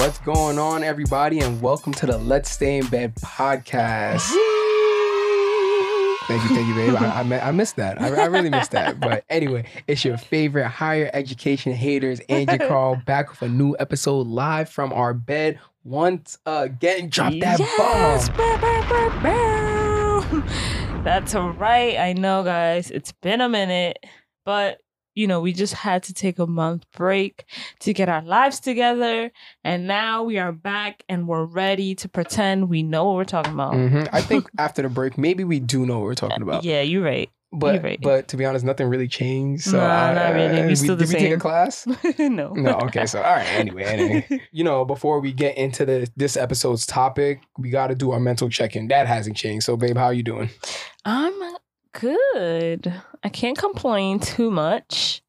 What's going on, everybody, and welcome to the Let's Stay in Bed podcast. Thank you, thank you, babe. I, I, I missed that. I, I really missed that. But anyway, it's your favorite higher education haters, Angie Carl, back with a new episode live from our bed. Once again, drop that yes! bomb. Bow, bow, bow. That's right. I know, guys. It's been a minute, but you know, we just had to take a month break to get our lives together, and now we are back and we're ready to pretend we know what we're talking about. Mhm. I think after the break, maybe we do know what we're talking about. Yeah, you're right. But right. but to be honest, nothing really changed. So Nah, I- not really. We did still the did we take a class? no. No, okay. So all right. Anyway, anyway, you know, before we get into the this episode's topic, we got to do our mental check-in. That hasn't changed. So, babe, how are you doing? I'm good. I can't complain too much.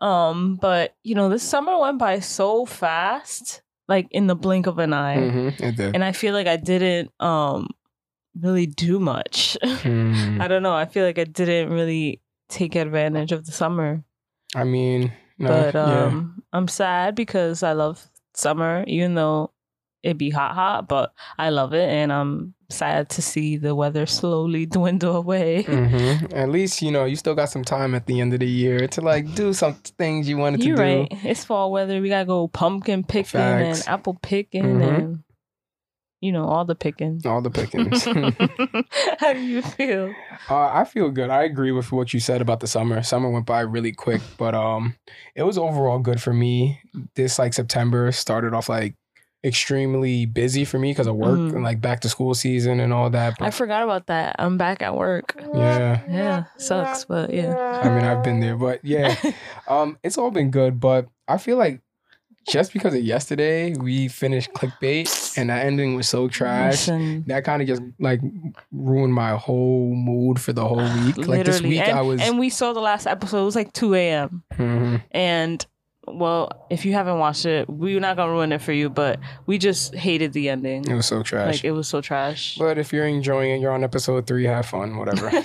Um, but you know, this summer went by so fast, like in the blink of an eye. Mm-hmm. It did. And I feel like I didn't um really do much. Hmm. I don't know. I feel like I didn't really take advantage of the summer. I mean, no, but yeah. um I'm sad because I love summer, even though it be hot hot, but I love it and I'm sad to see the weather slowly dwindle away. Mhm. At least you know you still got some time at the end of the year to like do some things you wanted You're to do. right. It's fall weather. We gotta go pumpkin picking Facts. and apple picking Mhm. and you know all the picking. All the pickings. How do you feel? Uh, I feel good. I agree with what you said about the summer. Summer went by really quick, but um, it was overall good for me. This like September started off like extremely busy for me because of work Mhm. and like back to school season and all that. I forgot about that. I'm back at work. yeah, Yeah, sucks, but yeah. I mean I've been there, but yeah, um, it's all been good. But I feel like just because of yesterday, we finished clickbait and that ending was so trash. Listen, That kind of just like ruined my whole mood for the whole week. Like this week, and, I was. and we saw the last episode. It was like 2 a.m. Mhm. And well, if you haven't watched it, we're not gonna ruin it for you. But we just hated the ending. It was so trash. Like it was so trash. But if you're enjoying it, you're on episode three, have fun, whatever.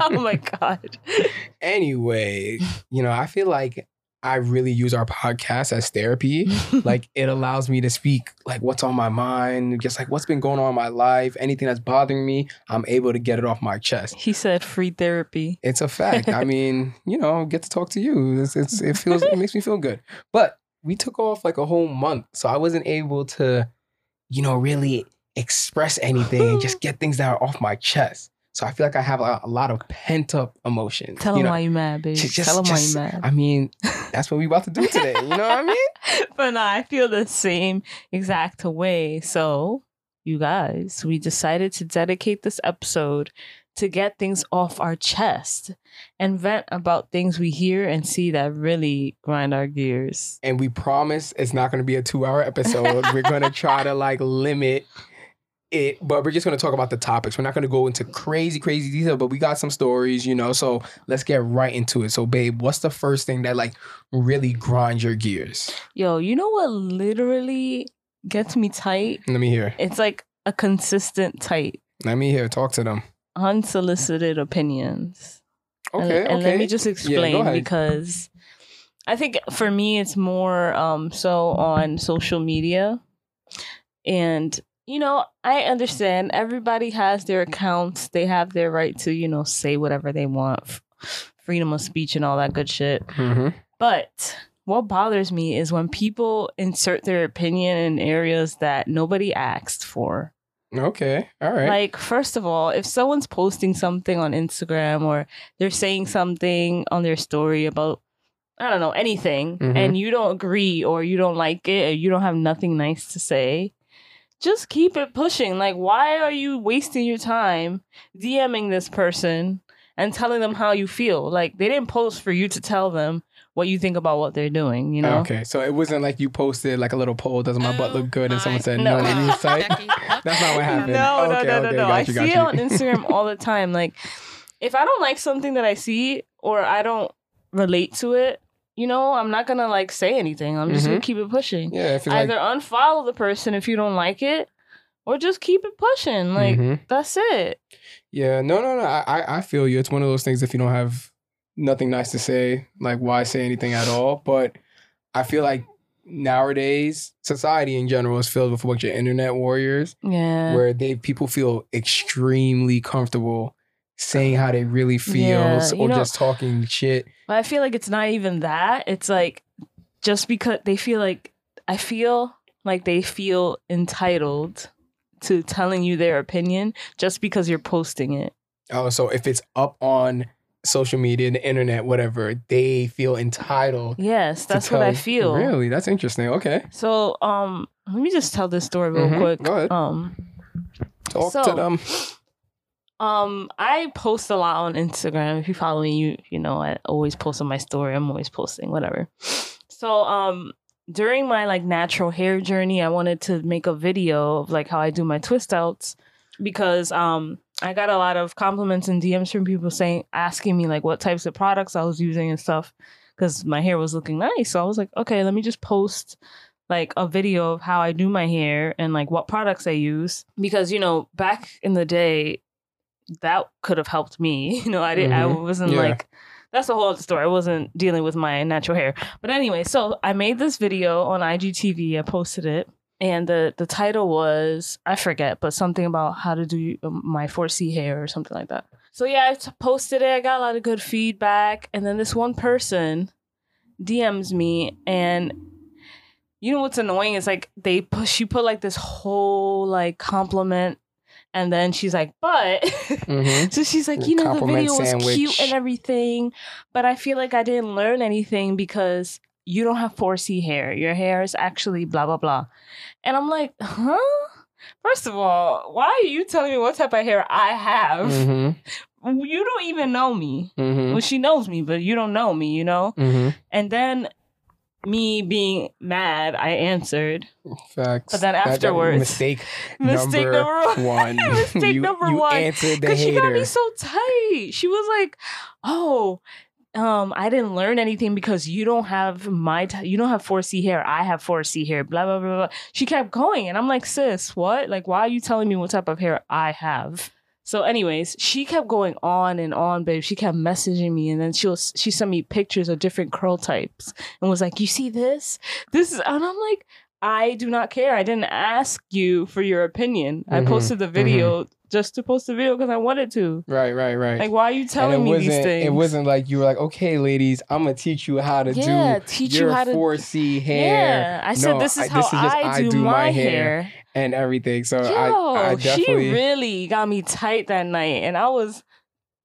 oh my god. anyway, you know, I feel like I really use our podcast as therapy. like it allows me to speak like what's on my mind, just like what's been going on in my life, anything that's bothering me, I'm able to get it off my chest. he said free therapy. It's a fact. I mean, you know, get to talk to you. It's, it's it feels it makes me feel good. But we took off like a whole month, so I wasn't able to, you know, really express anything and just get things that are off my chest. So I feel like I have a, a lot of pent up emotions. Tell you know? why you mad, babe. Ju- just- Tell him just- why you mad. I mean, that's what we about to do today. You know what I mean? but no, I feel the same exact way. So, you guys, we decided to dedicate this episode to get things off our chest and vent about things we hear and see that really grind our gears. And we promise it's not going to be a two hour episode. we're going to try to like limit it, but we're just going to talk about the topics. We're not going to go into crazy, crazy detail, but we got some stories, you know. So let's get right into it. So, babe, what's the first thing that like really grinds your gears? Yo, you know what literally gets me tight? Let me hear. It's like a consistent tight, Let me hear. Talk to them. unsolicited opinions. And- Okay. and, okay. let me just explain ahead. because I think for me it's more um so on social media. And you know, I understand everybody has their accounts. They have their right to, you know, say whatever they want. f- Freedom of speech and all that good shit. Mhm. But what bothers me is when people insert their opinion in areas that nobody asked for. Okay. All right. Like, first of all, if someone's posting something on Instagram or they're saying something on their story about, I don't know, anything, Mhm. and you don't agree or you don't like it or you don't have nothing nice to say, just keep it pushing. Like, why are you wasting your time DMing this person and telling them how you feel? Like, they didn't post for you to tell them what you think about what they're doing, you know? Okay, so it wasn't like you posted like a little poll, doesn't my butt look good? And someone oh said, No. no, no, you site. That's not what happened. No, no, Okay, no, no, okay, no. got I you, got see it on Instagram all the time. Like, if I don't like something that I see or I don't relate to it, you know, I'm not gonna like say anything. I'm just Mhm. gonna keep it pushing. Yeah, it's like, Either unfollow the person if you don't like it, or just keep it pushing. Like Mhm. that's it. yeah, no, no, no. I, I- I feel you. It's one of those things. If you don't have nothing nice to say, like why say anything at all? But I feel like nowadays society in general is filled with a bunch of internet warriors Yeah. where they people feel extremely comfortable saying how they really feel Yeah, or know- just talking shit. But I feel like it's not even that. It's like just because they feel like I feel like they feel entitled to telling you their opinion just because you're posting it. Oh, so if it's up on social media, the internet, whatever, they feel entitled. Yes, that's what I feel. Really, that's interesting. Okay, So, um, let me just tell this story real Mhm, quick. go ahead. Um, talk So- to them. Um, I post a lot on Instagram. If you follow me, you you know I always post on my story. I'm always posting, whatever. So, um, during my like natural hair journey, I wanted to make a video of like how I do my twist outs because um I got a lot of compliments and DMs from people saying asking me like what types of products I was using and stuff because my hair was looking nice. So I was like, okay, let me just post like a video of how I do my hair and like what products I use because you know back in the day that could have helped me. You know, I didn't I Mhm. wasn't Yeah. like that's a whole other story. I wasn't dealing with my natural hair. But anyway, so I made this video on IGTV. I posted it and the the title was I forget, but something about how to do um, my 4C hair or something like that. So yeah, I t- posted it. I got a lot of good feedback, and then this one person DMs me, and you know what's annoying is like they put She put like this whole like compliment, and then she's like, but. Mhm. So she's like, you know, the video was sandwich. cute and everything, but I feel like I didn't learn anything because you don't have 4C hair. Your hair is actually blah, blah, blah. And I'm like, huh? First of all, why are you telling me what type of hair I have? Mhm. You don't even know me. Mhm. Well, she knows me, but you don't know me, you know? Mhm. And then me being mad, I answered. Facts. But then afterwards- mistake, Mistake number, number one. Mistake you, number you one. answered the Because she got me so tight. She was like, "Oh, um, I didn't learn anything because you don't have my t- you don't have 4C hair. I have 4C hair. Blah blah blah blah." She kept going, and I'm like, "Sis, what? Like, why are you telling me what type of hair I have?" So, anyways, she kept going on and on, babe. She kept messaging me, and then she was she sent me pictures of different curl types, and was like, "You see this? This is," and I'm like. I do not care. I didn't ask you for your opinion. I Mhm, posted the video just to post the video because I wanted to. right, right, right. Like, why are you telling me these things? It wasn't like you were like, okay, ladies, I'm gonna teach you how to yeah, do teach your you how to. 4C hair Yeah, I said this is I- how this is just I, do, my hair. and everything. So Yo, I, I definitely. she really got me tight that night, and I was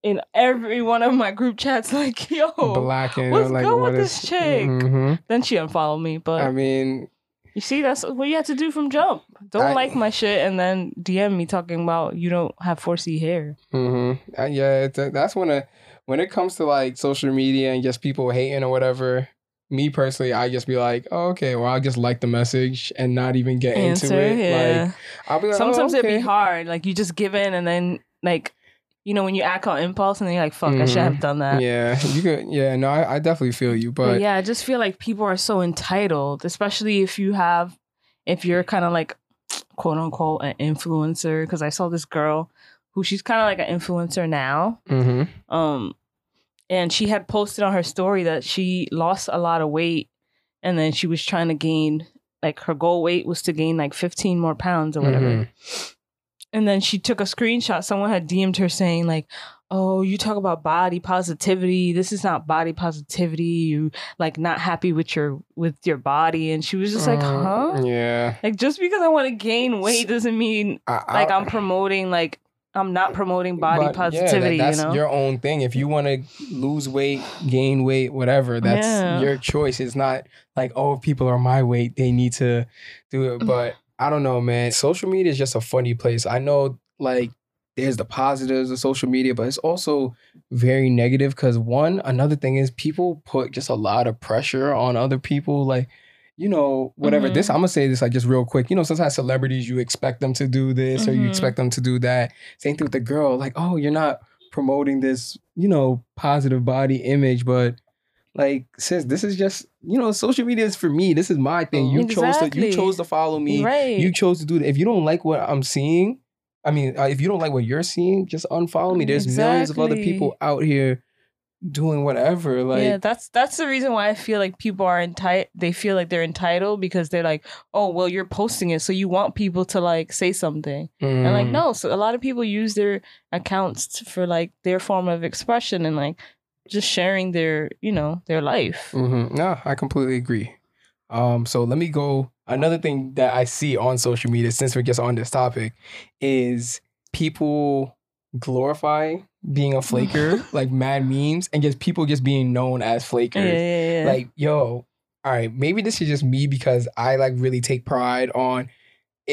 in every one of my group chats like, "Yo." Black and what's like good with what this is- chick? Mhm. Then she unfollowed me, but I mean, you see, that's what you have to do from jump. Don't I- like my shit and then DM me talking about you don't have 4C hair. Mm-hmm. Uh, yeah, it's, uh, that's when a when it comes to like social media and just people hating or whatever. Me personally, I just be like, oh, okay, well, I'll just like the message and not even get Answer, into it. yeah. Like, I'll be like, Sometimes oh, it'd be hard. Like you just give in and then like you know when you act on impulse and then you're like, fuck, I should have done that. Yeah, you could. Yeah, no, I, I definitely feel you, But, but yeah, I just feel like people are so entitled, especially if you have if you're kind of like quote unquote an influencer. Because I saw this girl who she's kind of like an influencer now. hmm Um and she had posted on her story that she lost a lot of weight and then she was trying to gain like her goal weight was to gain like 15 more pounds or whatever. Mhm. And then she took a screenshot. Someone had DM'd her saying, like, oh, you talk about body positivity. This is not body positivity. You like not happy with your with your body. And she was just like, Uh, huh? Yeah, Like just because I want to gain weight doesn't mean I, I- like I'm promoting like I'm not promoting body but, yeah, that- positivity, that's you know? your own thing. If you want to lose weight, gain weight, whatever, that's Yeah. your choice. It's not like, oh, if people are my weight, they need to do it. But I don't know, man. Social media is just a funny place. I know, like, there's the positives of social media, but it's also very negative because one, another thing is people put just a lot of pressure on other people. Like, you know, whatever. Mhm. This, I'm gonna say this like just real quick. You know, sometimes celebrities, you expect them to do this or you Mhm. expect them to do that. Same thing with the girl. Like, oh, you're not promoting this, you know, positive body image, but like, sis, this is just, you know, social media is for me. This is my thing. You chose to, you chose to follow me. right. You chose to do that. If you don't like what I'm seeing, I mean, uh, if you don't like what you're seeing, just unfollow me. There's millions of other people out here doing whatever. Like, yeah, that's that's the reason why I feel like people are entitled. They feel like they're entitled because they're like, oh, well, you're posting it, so you want people to like say something. And like, mm, no, so a lot of people use their accounts for like their form of expression and like just sharing their, you know, their life. mm-hmm. no, I completely agree. Um, so let me go. Another thing that I see on social media, since we're just on this topic, is people glorify being a flaker, like mad memes, and just people just being known as flakers. Yeah, yeah, yeah. like yo all right maybe this is just me because i like really take pride on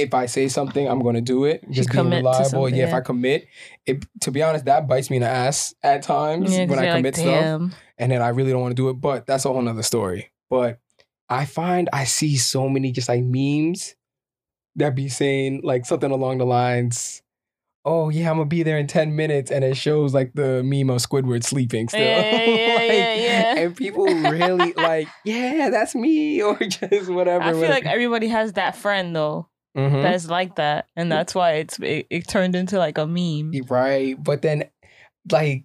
if i say something i'm gonna do it just being commit to reliable something, yeah if i commit it to be honest that bites me in the ass at times Yeah, when i you're like, commit stuff and then i really don't want to do it but that's a whole nother story but i find i see so many just like memes that be saying like something along the lines Oh yeah, I'm gonna be there in ten minutes, and it shows like the meme of Squidward sleeping still. Yeah, yeah, yeah, Like, yeah, yeah. And people really like, yeah, that's me, or just whatever. I feel like everybody has that friend though Mhm. that's like that, and that's why it's it, it turned into like a meme. right, but then like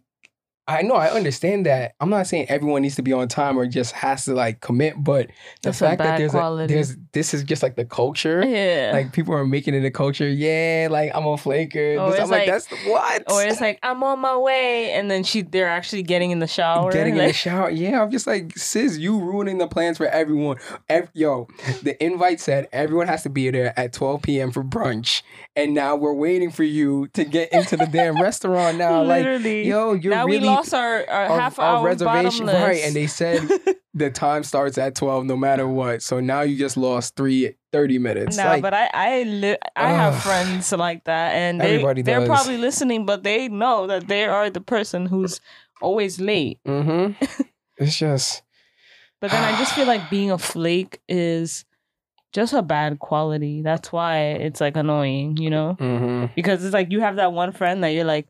I know I understand that. I'm not saying everyone needs to be on time or just has to like commit, but the That's fact that there's a, there's this is just like the culture. Yeah. Like people are making it a culture. Yeah, like I'm a flaker. Or This- I'm like, like- that's what. or it's like I'm on my way, and then she they're actually getting in the shower. Getting in the shower. Yeah, I'm just like, sis, you ruining the plans for everyone. Ev- yo, the invite said everyone has to be there at 12 p.m. for brunch. And now we're waiting for you to get into the damn restaurant now. Like, yo, you're now really we lost our, half our hour reservation. bottomless. Right. And they said the time starts at 12 no matter what. So now you just lost three, 30 minutes. Nah, like, but I I li- I have friends like that, and they they're probably listening, but they know that they are the person who's always late. mm-hmm. it's just, But then I just feel like being a flake is just a bad quality. That's why it's like annoying, you know? mm-hmm. Because it's like you have that one friend that you're like,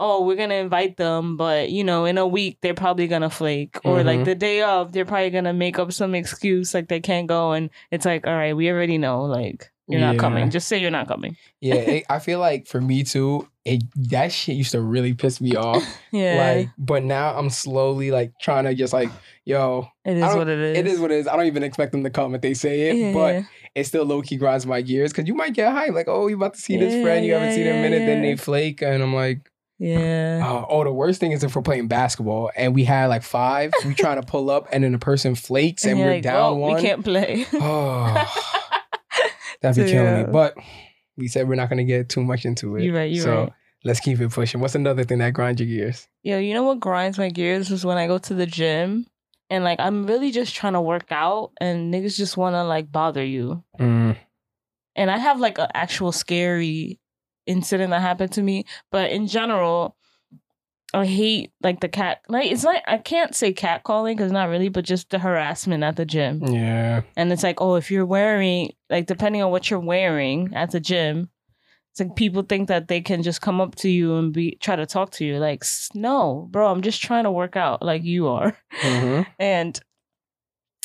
oh, we're gonna invite them, but you know, in a week they're probably gonna flake, or like Mhm. the day of they're probably gonna make up some excuse like they can't go, and it's like, all right, we already know, like you're not coming. Just say you're not coming. yeah, it, I feel like for me too, it, that shit used to really piss me off. Yeah, Like, but now I'm slowly like trying to just like, yo, it is what it is. it is what it is. I don't even expect them to come if they say it, Yeah, but yeah. it still low key grinds my gears because you might get hyped, like, oh, you about to see this friend you haven't yeah, seen in a minute, then they flake, and I'm like, yeah. oh, oh, the worst thing is if we're playing basketball and we had like five, we trying to pull up, and then the person flakes and, you're we're like, down well, one. We can't play. Oh, that'd be killing Yeah. me. But we said we're not gonna get too much into it. You're right. You're so right. let's keep it pushing. What's another thing that grinds your gears? Yo, you know what grinds my gears is when I go to the gym and like I'm really just trying to work out and niggas just want to like bother you. Mm, And I have like an actual scary incident that happened to me, but in general, I hate like the cat. Like it's like I can't say cat calling because not really, but just the harassment at the gym. yeah. And it's like, oh, if you're wearing like depending on what you're wearing at the gym, it's like people think that they can just come up to you and be try to talk to you. Like, no, bro, I'm just trying to work out like you are. hmm And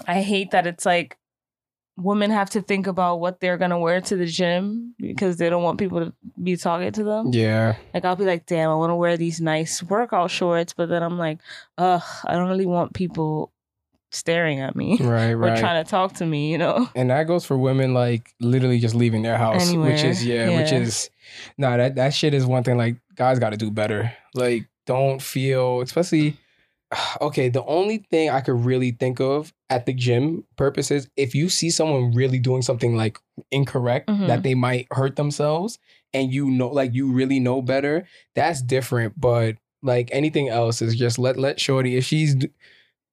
I hate that it's like women have to think about what they're gonna wear to the gym because they don't want people to be talking to them. Yeah. Like I'll be like, damn, I want to wear these nice workout shorts, but then I'm like, ugh, I don't really want people staring at me Right. or Right. trying to talk to me, you know? and that goes for women like literally just leaving their house, which is yeah, which is no that that shit is one thing. Like guys got to do better. Like don't feel especially. Okay, the only thing I could really think of at the gym purposes, if you see someone really doing something like incorrect Mhm. that they might hurt themselves, and you know, like you really know better, that's different. But like anything else is just let let Shorty if she's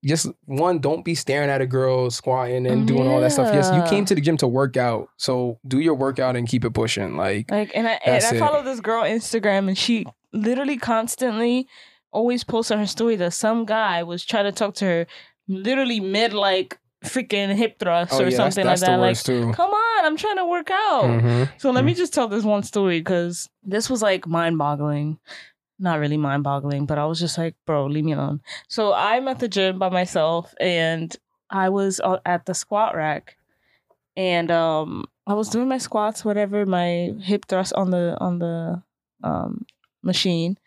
just one, don't be staring at a girl squatting and doing all that stuff. Yes, you came to the gym to work out, so do your workout and keep it pushing. Like, Like, and I and I it. follow this girl Instagram, and she literally constantly always posts on her story that some guy was trying to talk to her, literally mid like freaking hip thrust oh or yeah, something that's like the that. Like, too. come on, I'm trying to work out. Mhm. So let me just tell this one story because this was like mind boggling. Not really mind boggling, but I was just like, bro, leave me alone. So I'm at the gym by myself and I was at the squat rack and um I was doing my squats, whatever, my hip thrust on the on the um machine.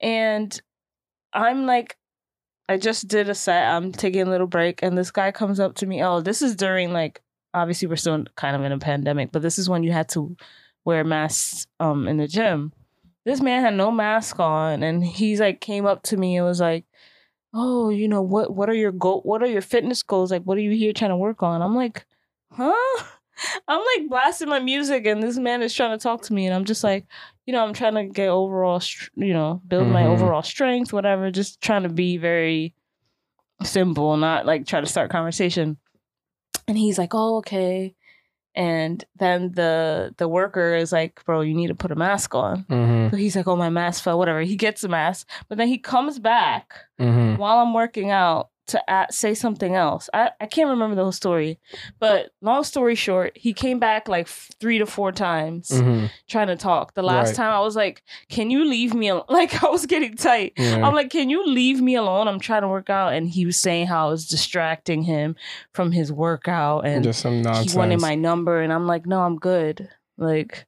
And I'm like I just did a set. I'm taking a little break, and this guy comes up to me. Oh, this is during like obviously we're still kind of in a pandemic, but this is when you had to wear masks um in the gym. This man had no mask on, and he's like came up to me and was like, "Oh, you know what? What are your goal? What are your fitness goals? Like, what are you here trying to work on?" I'm like, "Huh." I'm like blasting my music, and this man is trying to talk to me, and I'm just like, you know, I'm trying to get overall, you know, build my Mhm. overall strength, whatever. Just trying to be very simple, not like try to start conversation. And he's like, "Oh, okay." And then the the worker is like, "Bro, you need to put a mask on." Mm-hmm. So he's like, "Oh, my mask fell." Whatever. He gets a mask, but then he comes back Mm-hmm. while I'm working out to say something else. I, I can't remember the whole story, but long story short, he came back like f- three to four times Mm-hmm. trying to talk. The last Right. time I was like, "Can you leave me?" Al-? Like I was getting tight. Yeah. I'm like, "Can you leave me alone? I'm trying to work out." And he was saying how I was distracting him from his workout, and just some nonsense. he wanted my number, and I'm like, "No, I'm good." Like,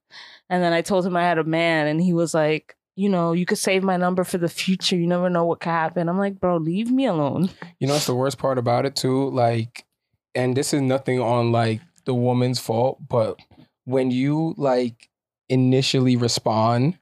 and then I told him I had a man, and he was like. You know, you could save my number for the future. You never know what could happen. I'm like, bro, leave me alone. You know it's the worst part about it too? Like, and this is nothing on like the woman's fault, but when you like initially respond,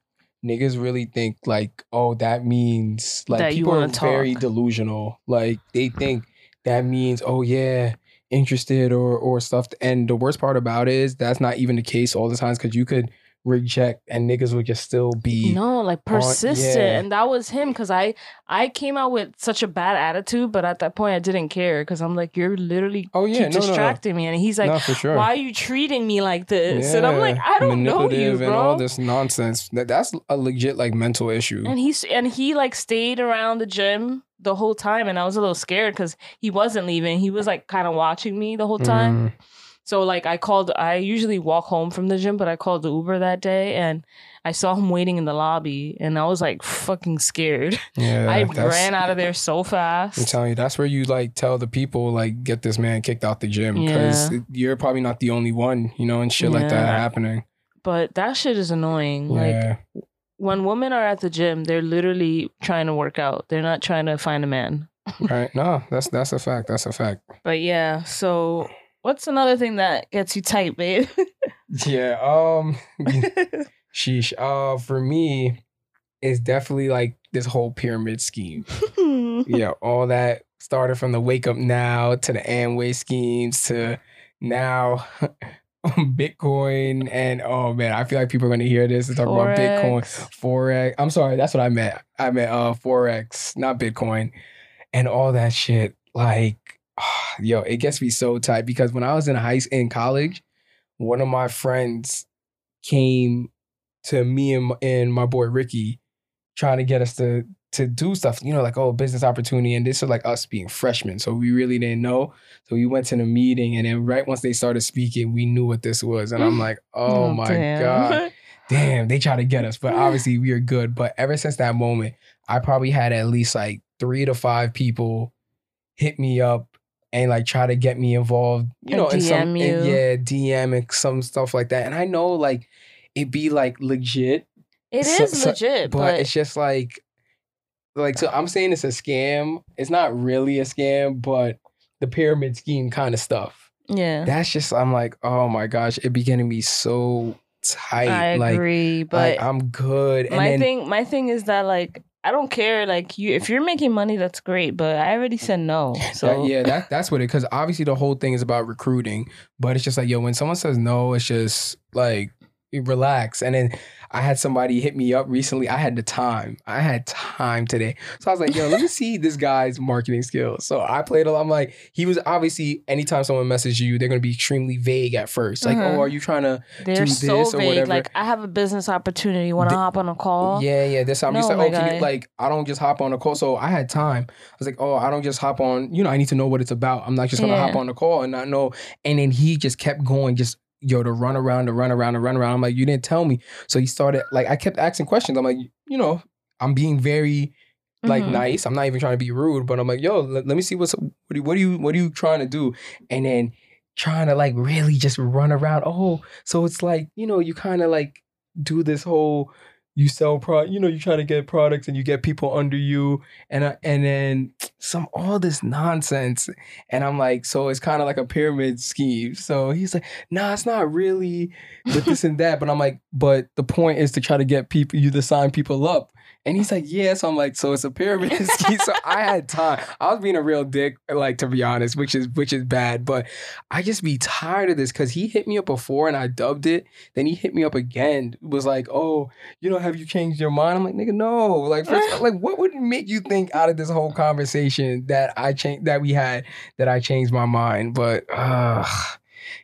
niggas really think like, oh, that means like That people are wanna very delusional. Like they think that means, oh yeah, interested or or stuff. And the worst part about it is that's not even the case all the times because you could reject and niggas would just still be No, like persistent, yeah. and that was him because I I came out with such a bad attitude, but at that point I didn't care because I'm like, you're literally Oh yeah, no, no, no. distracting me, and he's like, sure. why are you treating me like this? And I'm like, I don't know you, manipulative and all this nonsense. That that's a legit like mental issue. And he's and he like stayed around the gym the whole time, and I was a little scared because he wasn't leaving. He was like kind of watching me the whole time. Mhm. So like I called I usually walk home from the gym, but I called the Uber that day and I saw him waiting in the lobby and I was like fucking scared. Yeah, I ran out of there so fast. I'm telling you, that's where you like tell the people like get this man kicked out the gym because Yeah. you're probably not the only one, you know, and shit like that happening. But that shit is annoying. Like yeah, when women are at the gym, they're literally trying to work out. They're not trying to find a man. right. No, that's that's a fact. That's a fact. But yeah, so what's another thing that gets you tight, babe? Yeah. Um. sheesh. Uh, for me, it's definitely like this whole pyramid scheme. yeah, all that started from the wake up now to the Amway schemes to now Bitcoin and oh man, I feel like people are gonna hear this and talk about Bitcoin, Forex. Forex. I'm sorry, that's what I meant. I meant uh Forex, not Bitcoin, and all that shit. Like, yo, it gets me so tight because when I was in high in college, one of my friends came to me and my, and my boy Ricky trying to get us to to do stuff, you know, like oh, business opportunity. And this is like us being freshmen. So we really didn't know. So we went to the meeting and then right once they started speaking, we knew what this was. And I'm like, oh, oh, my damn. God. Damn, they try to get us. But obviously we are good. But ever since that moment, I probably had at least like three to five people hit me up and like try to get me involved, you know, in some and yeah, DM and some stuff like that. And I know like it be like legit, It So- is so- legit, but, but, it's just like like so I'm saying it's a scam. It's not really a scam, but the pyramid scheme kind of stuff. yeah. That's just I'm like, oh my gosh, it be getting me so tight. I like, agree, like, but I'm good. And my then thing my thing is that like I don't care like you if you're making money that's great, but I already said no. So that- yeah, that that's what it because obviously the whole thing is about recruiting, but it's just like yo, when someone says no, it's just like relax. And then I had somebody hit me up recently. I had the time. I had time today. So I was like, yo, let me see this guy's marketing skills. So I played a I'm like, he was obviously anytime someone messages you, they're gonna be extremely vague at first. Like, Mhm. oh, are you trying to they're do so this or vague. whatever. Like I have a business opportunity. Want to The- hop on a call? Yeah, yeah. This I'm just like, oh, can you, like I don't just hop on a call. So I had time. I was like, oh, I don't just hop on. You know, I need to know what it's about. I'm not just gonna hop on a call and not know. And then he just kept going, just yo, to run around, to run around, to run around. I'm like, you didn't tell me. So he started like I kept asking questions. I'm like, you know, I'm being very like Mhm. nice. I'm not even trying to be rude, but I'm like, yo, let, let me see what's what are, you- what are you what are you trying to do? And then trying to like really just run around. Oh, so it's like you know you kind of like do this whole you sell pro, you know, you try to get products and you get people under you, and uh, and then some all this nonsense, and I'm like, so it's kind of like a pyramid scheme. So he's like, nah, it's not really, but this and that. But I'm like, but the point is to try to get people you to sign people up. And he's like, yeah. So I'm like, so it's a pyramid scheme. so I had time. I was being a real dick, like to be honest, which is which is bad. But I just be tired of this because he hit me up before and I dubbed it. Then he hit me up again. Was like, oh, you know, have you changed your mind? I'm like, nigga, no. Like, first, like, what would make you think out of this whole conversation that I changed that we had that I changed my mind? But uh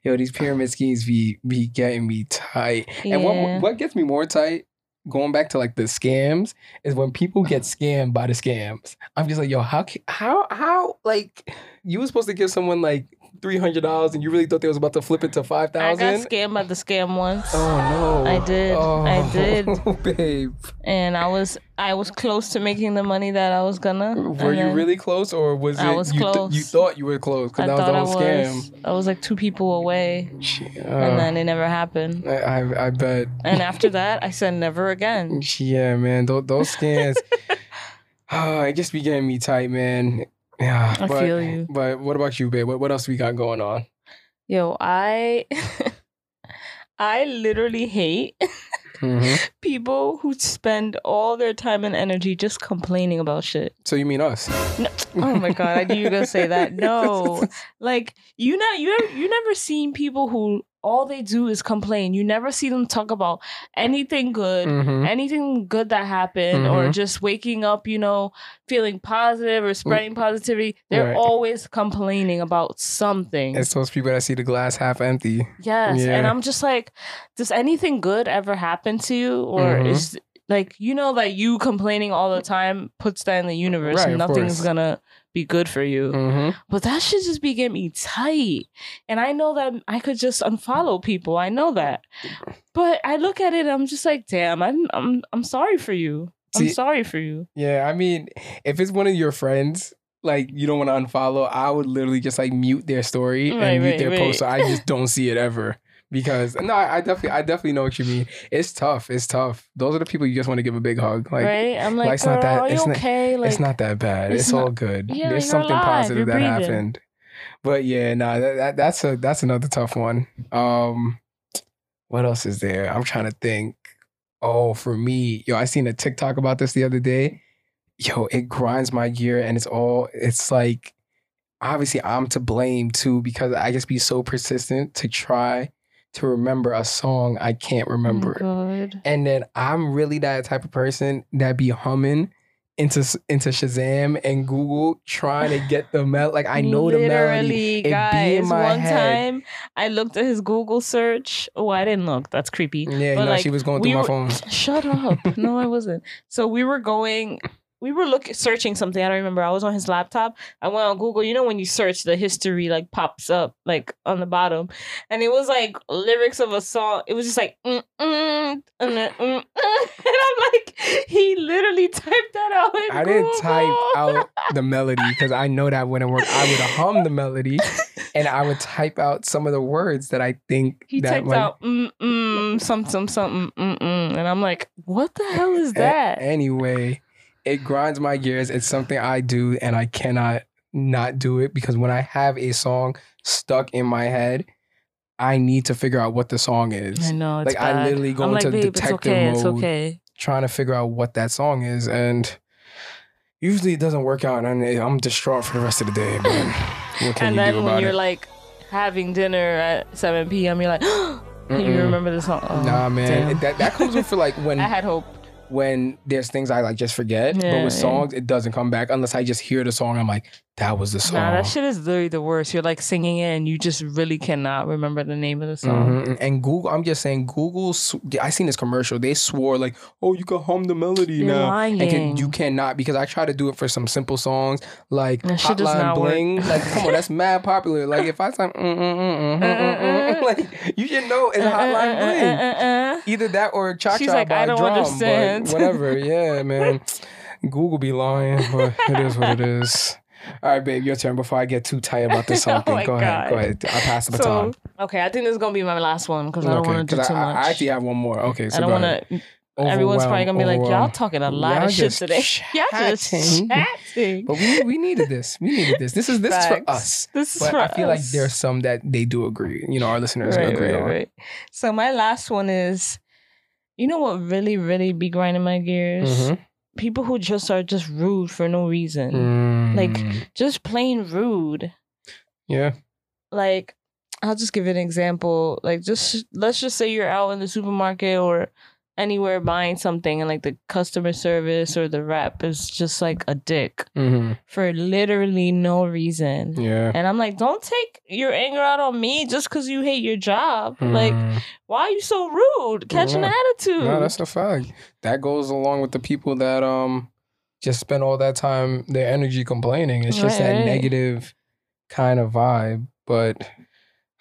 yo, these pyramid schemes be be getting me tight. And what what gets me more tight, going back to like the scams, is when people get uh-huh. scammed by the scams. I'm just like, yo, how how how like you were supposed to give someone like three hundred dollars and you really thought they was about to flip it to five I got scammed by the scam once. Oh no. I did. I did. Oh, babe. and I was I was close to making the money that I was gonna. Were you really close or was it I was you, th- close. you thought you were close because that was the I whole was. scam? I was like two people away, and uh, then it never happened. I, I I bet. And after that, I said never again. Yeah, man, those, those scans, oh, it just be getting me tight, man. Yeah, I but, feel you. But what about you, babe? What, what else we got going on? Yo, I I literally hate Mhm. people who spend all their time and energy just complaining about shit. So you mean us? Oh my god, I knew you were gonna say that. No, like you know, you ever, you never seen people who all they do is complain. You never see them talk about anything good, Mhm. anything good that happened, or Mhm. just waking up, you know, feeling positive or spreading positivity. They're Right. always complaining about something. It's those people that see the glass half empty. Yes. And I'm just like, does anything good ever happen to you? Or Mhm. is like, you know, that you complaining all the time puts that in the universe. Right, and nothing's gonna be good for you. hmm But that should just be getting me tight. And I know that I could just unfollow people. I know that. But I look at it, I'm just like, damn, I'm I'm I'm sorry for you. I'm See- sorry for you. Yeah, I mean, if it's one of your friends, like you don't want to unfollow, I would literally just like mute their story Right, and mute right, their right. post, so I just don't see it ever. Because no, I definitely, I definitely know what you mean. It's tough. It's tough. Those are the people you just want to give a big hug. Like, right? I'm like, like, it's not that- are you it's not- okay? like it's not that bad. it's It's, all good. Yeah, There's something alive. positive You're that breathing. happened. But yeah, no, that, that that's a that's another tough one. Um, what else is there? I'm trying to think. Oh, for me, yo, I seen a TikTok about this the other day. Yo, it grinds my gear, and it's all. It's like, obviously, I'm to blame too because I just be so persistent to try to remember a song I can't oh remember. Oh. And then I'm really that type of person that be humming into into Shazam and Google trying to get the mel. Like I know the melody. Literally, It be in guys. one head. time I looked at his Google search. Oh, I didn't look. That's creepy. Yeah, But, no, like, she was going we through my were- phone. Shut up. no, I wasn't. So we were going. We were looking, searching something. I don't remember. I was on his laptop. I went on Google. You know when you search, the history like pops up like on the bottom, and it was like lyrics of a song. It was just like, mm, mm, and, then, mm, mm. and I'm like, he literally typed that out. I didn't type out the melody because I know that wouldn't work. I would hum the melody and I would type out some of the words that I think He that typed might- out mm mm something something mm mm, and I'm like, what the hell is A- that? anyway, it grinds my gears. It's something I do and I cannot not do it because when I have a song stuck in my head, I need to figure out what the song is. I know it's like, I literally go I'm like, into it's detective okay, it's mode. okay. trying to figure out what that song is and usually it doesn't work out and I'm distraught for the rest of the day. But what can And you then do when you're it? like having dinner at 7 p.m., you're like, can you remember the song? Oh, Nah, man, that that comes with for like when I had hope. When there's things I like just forget. but Yeah, with yeah. songs, it doesn't come back unless I just hear the song. I'm like, that was the song. Nah, that shit is literally the worst. You're like singing it and you just really cannot remember the name of the song. Mhm. And Google, I'm just saying, Google. sw- I seen this commercial. They swore like, "Oh, you can hum the melody You're now." lying. And can, you cannot because I try to do it for some simple songs like That shit does Hotline not work. Bling. Like, come on, that's mad popular. Like, if I say, mm, like, you should know it's Uh, uh, Hotline uh, uh Bling. Uh, uh, Either that or Cha She's Cha like, by I don't Drum. understand. Whatever. Yeah, man. Google be lying, but it is what it is. All right, babe, your turn. Before I get too tired about this Oh song thing, my go ahead. Go ahead. I pass the So, baton. okay, I think this is gonna be my last one because I don't Okay, want to do 'cause too I, much. I actually have one more. Okay, so I don't want to. everyone's probably gonna be like, y'all talking a lot Y'all of shit today. Y'all just chatting. chatting. But we we needed this. We needed this. This is this is for us. This is But for I feel like there's some that they do agree. You know, our listeners agree on. So my last one is, you know what really, really be grinding my gears? Mhm. People who just are just rude for no reason. Like- Mm, Just plain rude. yeah. Like, I'll just give an example. Like, just let's just say you're out in the supermarket or anywhere buying something, and like the customer service or the rep is just like a dick hmm for literally no reason. Yeah. And I'm like, don't take your anger out on me just because you hate your job. Like, Mm. why are you so rude? Catch an attitude. no, that's a fact. That goes along with the people that um just spend all that time their energy complaining. It's just Right, that right. negative kind of vibe. But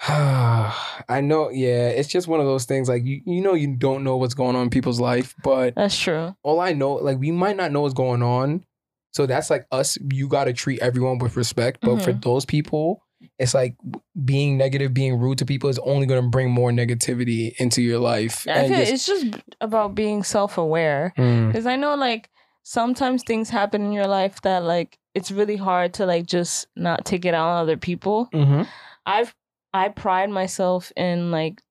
I know, yeah, it's just one of those things. Like you, you know, you don't know what's going on in people's life, but That's true. all I know, like we might not know what's going on. So that's like us. You got to treat everyone with respect. But for Mhm. those people, it's like being negative, being rude to people is only going to bring more negativity into your life. I And feel just- it's just about being self aware. Mm, Because I know, like, sometimes things happen in your life that, like, it's really hard to, like, just not take it out on other people. mhm. I've, I pride myself in, like,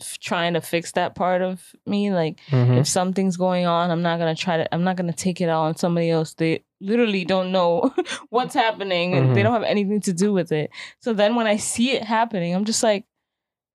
f- trying to fix that part of me. Like, Mhm. if something's going on, I'm not gonna try to. I'm not gonna take it out on somebody else. They literally don't know what's happening, and they don't have anything to do with it. So then, when I see it happening, I'm just like,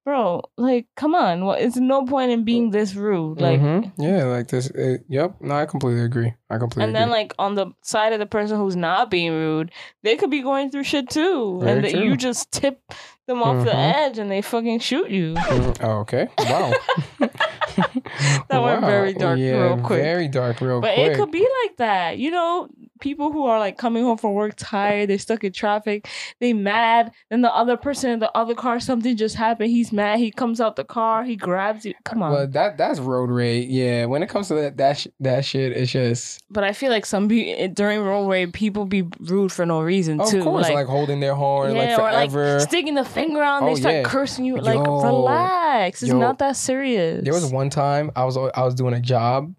bro, like, come on. What? It's no point in being this rude. Like, Mhm. yeah, like this. It, yep. No, I completely agree. I completely and then agree. like on the side of the person who's not being rude, they could be going through shit too, Very and that you just tip them off the Mhm. edge, and they fucking shoot you. Okay. Wow. That went very dark yeah, real quick. Very dark real But quick. But it could be like that. You know, people who are like coming home from work tired, they're stuck in traffic, they mad. Then the other person in the other car, something just happened. He's mad. He comes out the car, he grabs you. Come on. But that that's road rage. Yeah, when it comes to that that sh- that shit, it's just but I feel like some be eh, during road rage, people be rude for no reason of too. course like, holding their horn like yeah, or like sticking the finger and Oh, they start yeah. cursing you. Like, Yo. relax. It's Yo. not that serious. there was one time I was I was doing a job,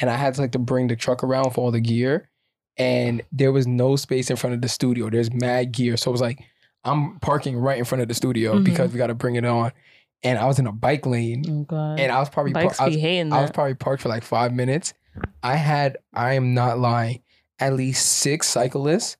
and I had to like to bring the truck around for all the gear, and there was no space in front of the studio. There's mad gear, so it was like I'm parking right in front of the studio Mhm. because we got to bring it on, and I was in a bike lane, Oh and I was probably par- I was, I was probably parked for like five minutes. I had I am not lying, at least six cyclists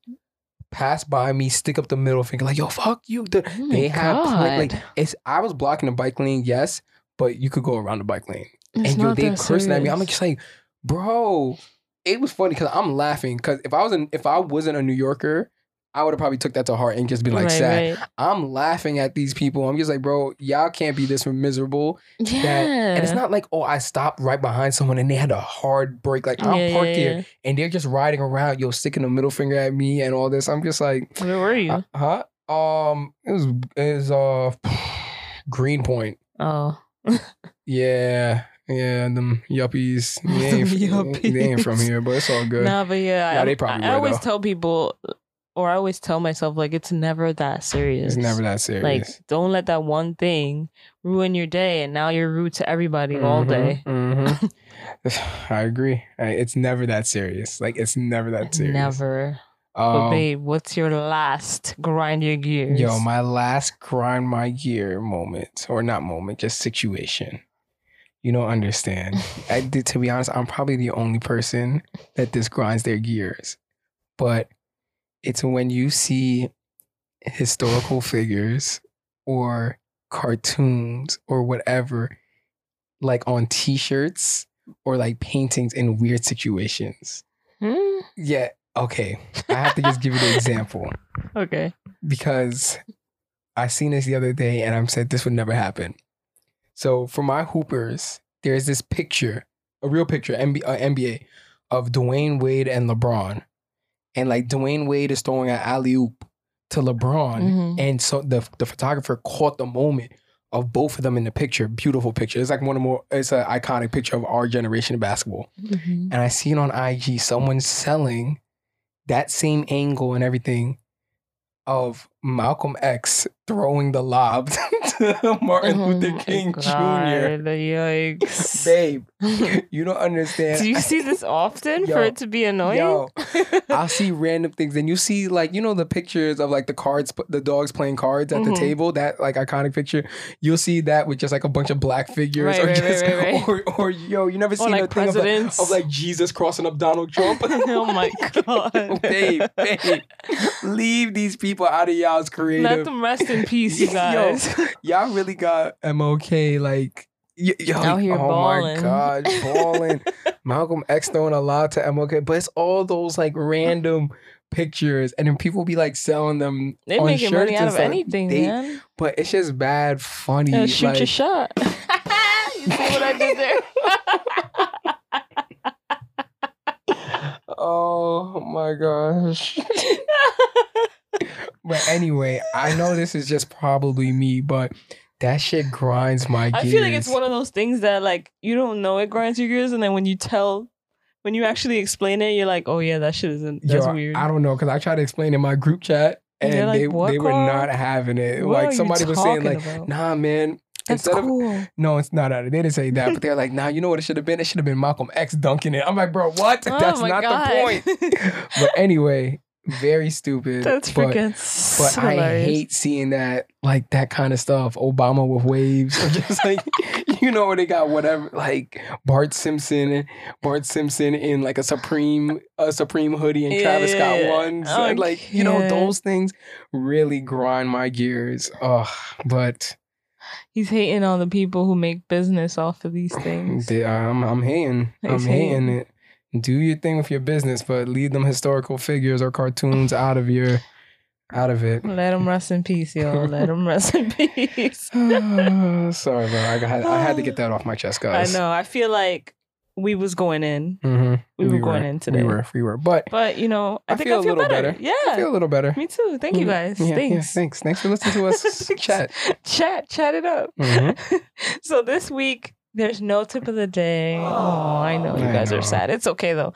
pass by me, stick up the middle finger like yo fuck you. Oh they have like it's I was blocking the bike lane, yes, but you could go around the bike lane It's and yo, they that cursing at me. I'm just like, bro, it was funny because I'm laughing because if I wasn't if I wasn't a New Yorker, I would have probably took that to heart and just been like Right, sad. right. I'm laughing at these people. I'm just like, bro, y'all can't be this miserable. Yeah. And it's not like, oh, I stopped right behind someone and they had a hard break. Like I'm Yeah, parked yeah, here yeah. and they're just riding around, yo, sticking the middle finger at me and all this. I'm just like, Where were you? uh, huh? Um, it was was uh Greenpoint. oh. Yeah, yeah, them yuppies. They ain't, Them they ain't from here, but it's all good. Nah, but yeah, Nah, I, they probably I were, always though. tell people, or I always tell myself, like it's never that serious. it's never that serious. Like, don't let that one thing ruin your day, and now you're rude to everybody all Mhm, day. mhm. I agree. It's never that serious. Like it's never that serious. Never. But Um, babe, what's your last grind your gears? Yo, my last grind my gear moment, or not moment, just situation. You don't understand. I did, to be honest, I'm probably the only person that this grinds their gears. But it's when you see historical figures or cartoons or whatever, like on t-shirts or like paintings in weird situations. Hmm? Yeah, okay. I have to just give you the example Okay. because I seen this the other day and I'm said this would never happen. So for my hoopers, there's this picture, a real picture, NBA, uh, NBA of Dwyane Wade and LeBron, and like Dwyane Wade is throwing an alley oop to LeBron, Mhm. and so the the photographer caught the moment of both of them in the picture. Beautiful picture. It's like one of more. It's an iconic picture of our generation of basketball Mhm. and I seen on IG someone selling that same angle and everything of Malcolm X throwing the lob Martin Oh Luther King God, Jr. Yikes. Babe, you don't understand. Do you see this often for it to be annoying? Yo, I'll see random things, and you see like you know the pictures of like the cards, the dogs playing cards at Mhm. the table. That like iconic picture. You'll see that with just like a bunch of black figures, Right, or right, just right. Or, or yo, you never or seen like a thing of like, of like Jesus crossing up Donald Trump. oh my god. babe, babe, leave these people out of y'all's creative. Let them rest in peace, you Yo, guys. Y'all really got MOK like. y- Yo, Out here oh balling. my god, balling. Malcolm X throwing a lot to MLK, but it's all those like random pictures, and then people be like selling them They on making shirts money out of anything, They- man. But it's just bad funny. Yeah, shoot like, your shot. you see what I did there? oh my gosh. Anyway, I know this is just probably me, but that shit grinds my gears. I feel like it's one of those things that like you don't know it grinds your gears, and then when you tell, when you actually explain it, you're like, oh yeah, that shit isn't. That's Yo, weird. I don't know because I tried to explain in my group chat and They're like, they "What, they were not having it. What like somebody was saying like, about? "Nah, man." That's instead of cool. no, it's not that. They didn't say that, but they're like, "Nah, you know what it should have been? It should have been Malcolm X dunking it." I'm like, "Bro, what? Oh That's not God. the point." But anyway, very stupid. That's but, freaking But I hate seeing that, like that kind of stuff. Obama with waves, or just like you know, where they got whatever, like Bart Simpson, Bart Simpson in like a supreme, a supreme hoodie, and Travis Yeah, Scott yeah, yeah. ones, Oh, and like you know, those things really grind my gears. Ugh, but He's hating on the people who make business off of these things. they, I'm, I'm hating, I'm hating hating. it. Do your thing with your business, but leave them historical figures or cartoons out of your, out of it. Let them rest in peace, yo. Let them rest in peace. Sorry, bro. I, got, I had to get that off my chest, guys. I know. I feel like we was going in, Mm-hmm. We were going in today. We were, we were. But but you know, I, I think feel I a feel little better. better. Yeah, I feel a little better. me too. Thank you Mhm. guys. Yeah, yeah, Thanks. thanks. Thanks for listening to us chat. Chat, chat it up. Mhm. so this week there's no tip of the day. Oh, I know you I guys know. are sad. It's okay though.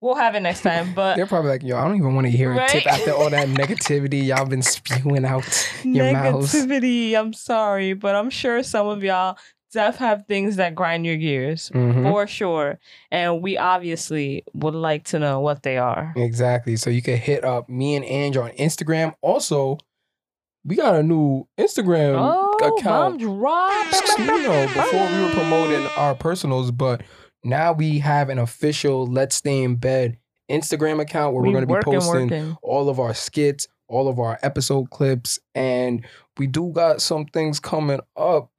We'll have it next time. But They're probably like, yo, I don't even want to hear a tip after all that negativity y'all been spewing out your mouths. negativity. I'm sorry, but I'm sure some of y'all def have things that grind your gears Mhm. for sure, and we obviously would like to know what they are. Exactly. So you can hit up me and Andrew on Instagram. Also, we got a new Instagram Oh, bomb account. drop! you know, before we were promoting our personals, but now we have an official Let's Stay in Bed Instagram account where We we're going to be posting working. all of our skits, all of our episode clips, and we do got some things coming up,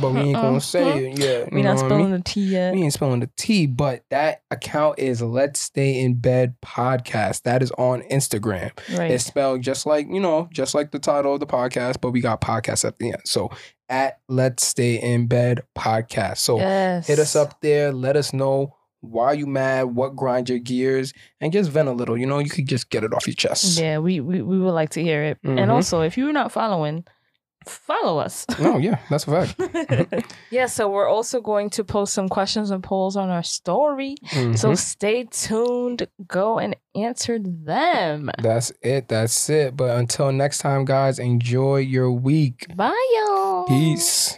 but we ain't Uh, gonna say it yet. We not what I mean? the tea yet. We ain't spelling the T, but that account is Let's Stay in Bed Podcast. That is on Instagram. Right. It's spelled just like, you know, just like the title of the podcast, but we got podcast at the end. So at Let's Stay in Bed Podcast. So yes. hit us up there. Let us know why you mad, what grind your gears, and just vent a little. You know, you could just get it off your chest. Yeah, we, we we would like to hear it. Mhm. And also, if you're not following, follow us. No, yeah, that's a fact. yeah, so we're also going to post some questions and polls on our story. So Mhm. stay tuned. Go and answer them. that's it. That's it. But until next time, guys, enjoy your week. Bye, y'all. Peace.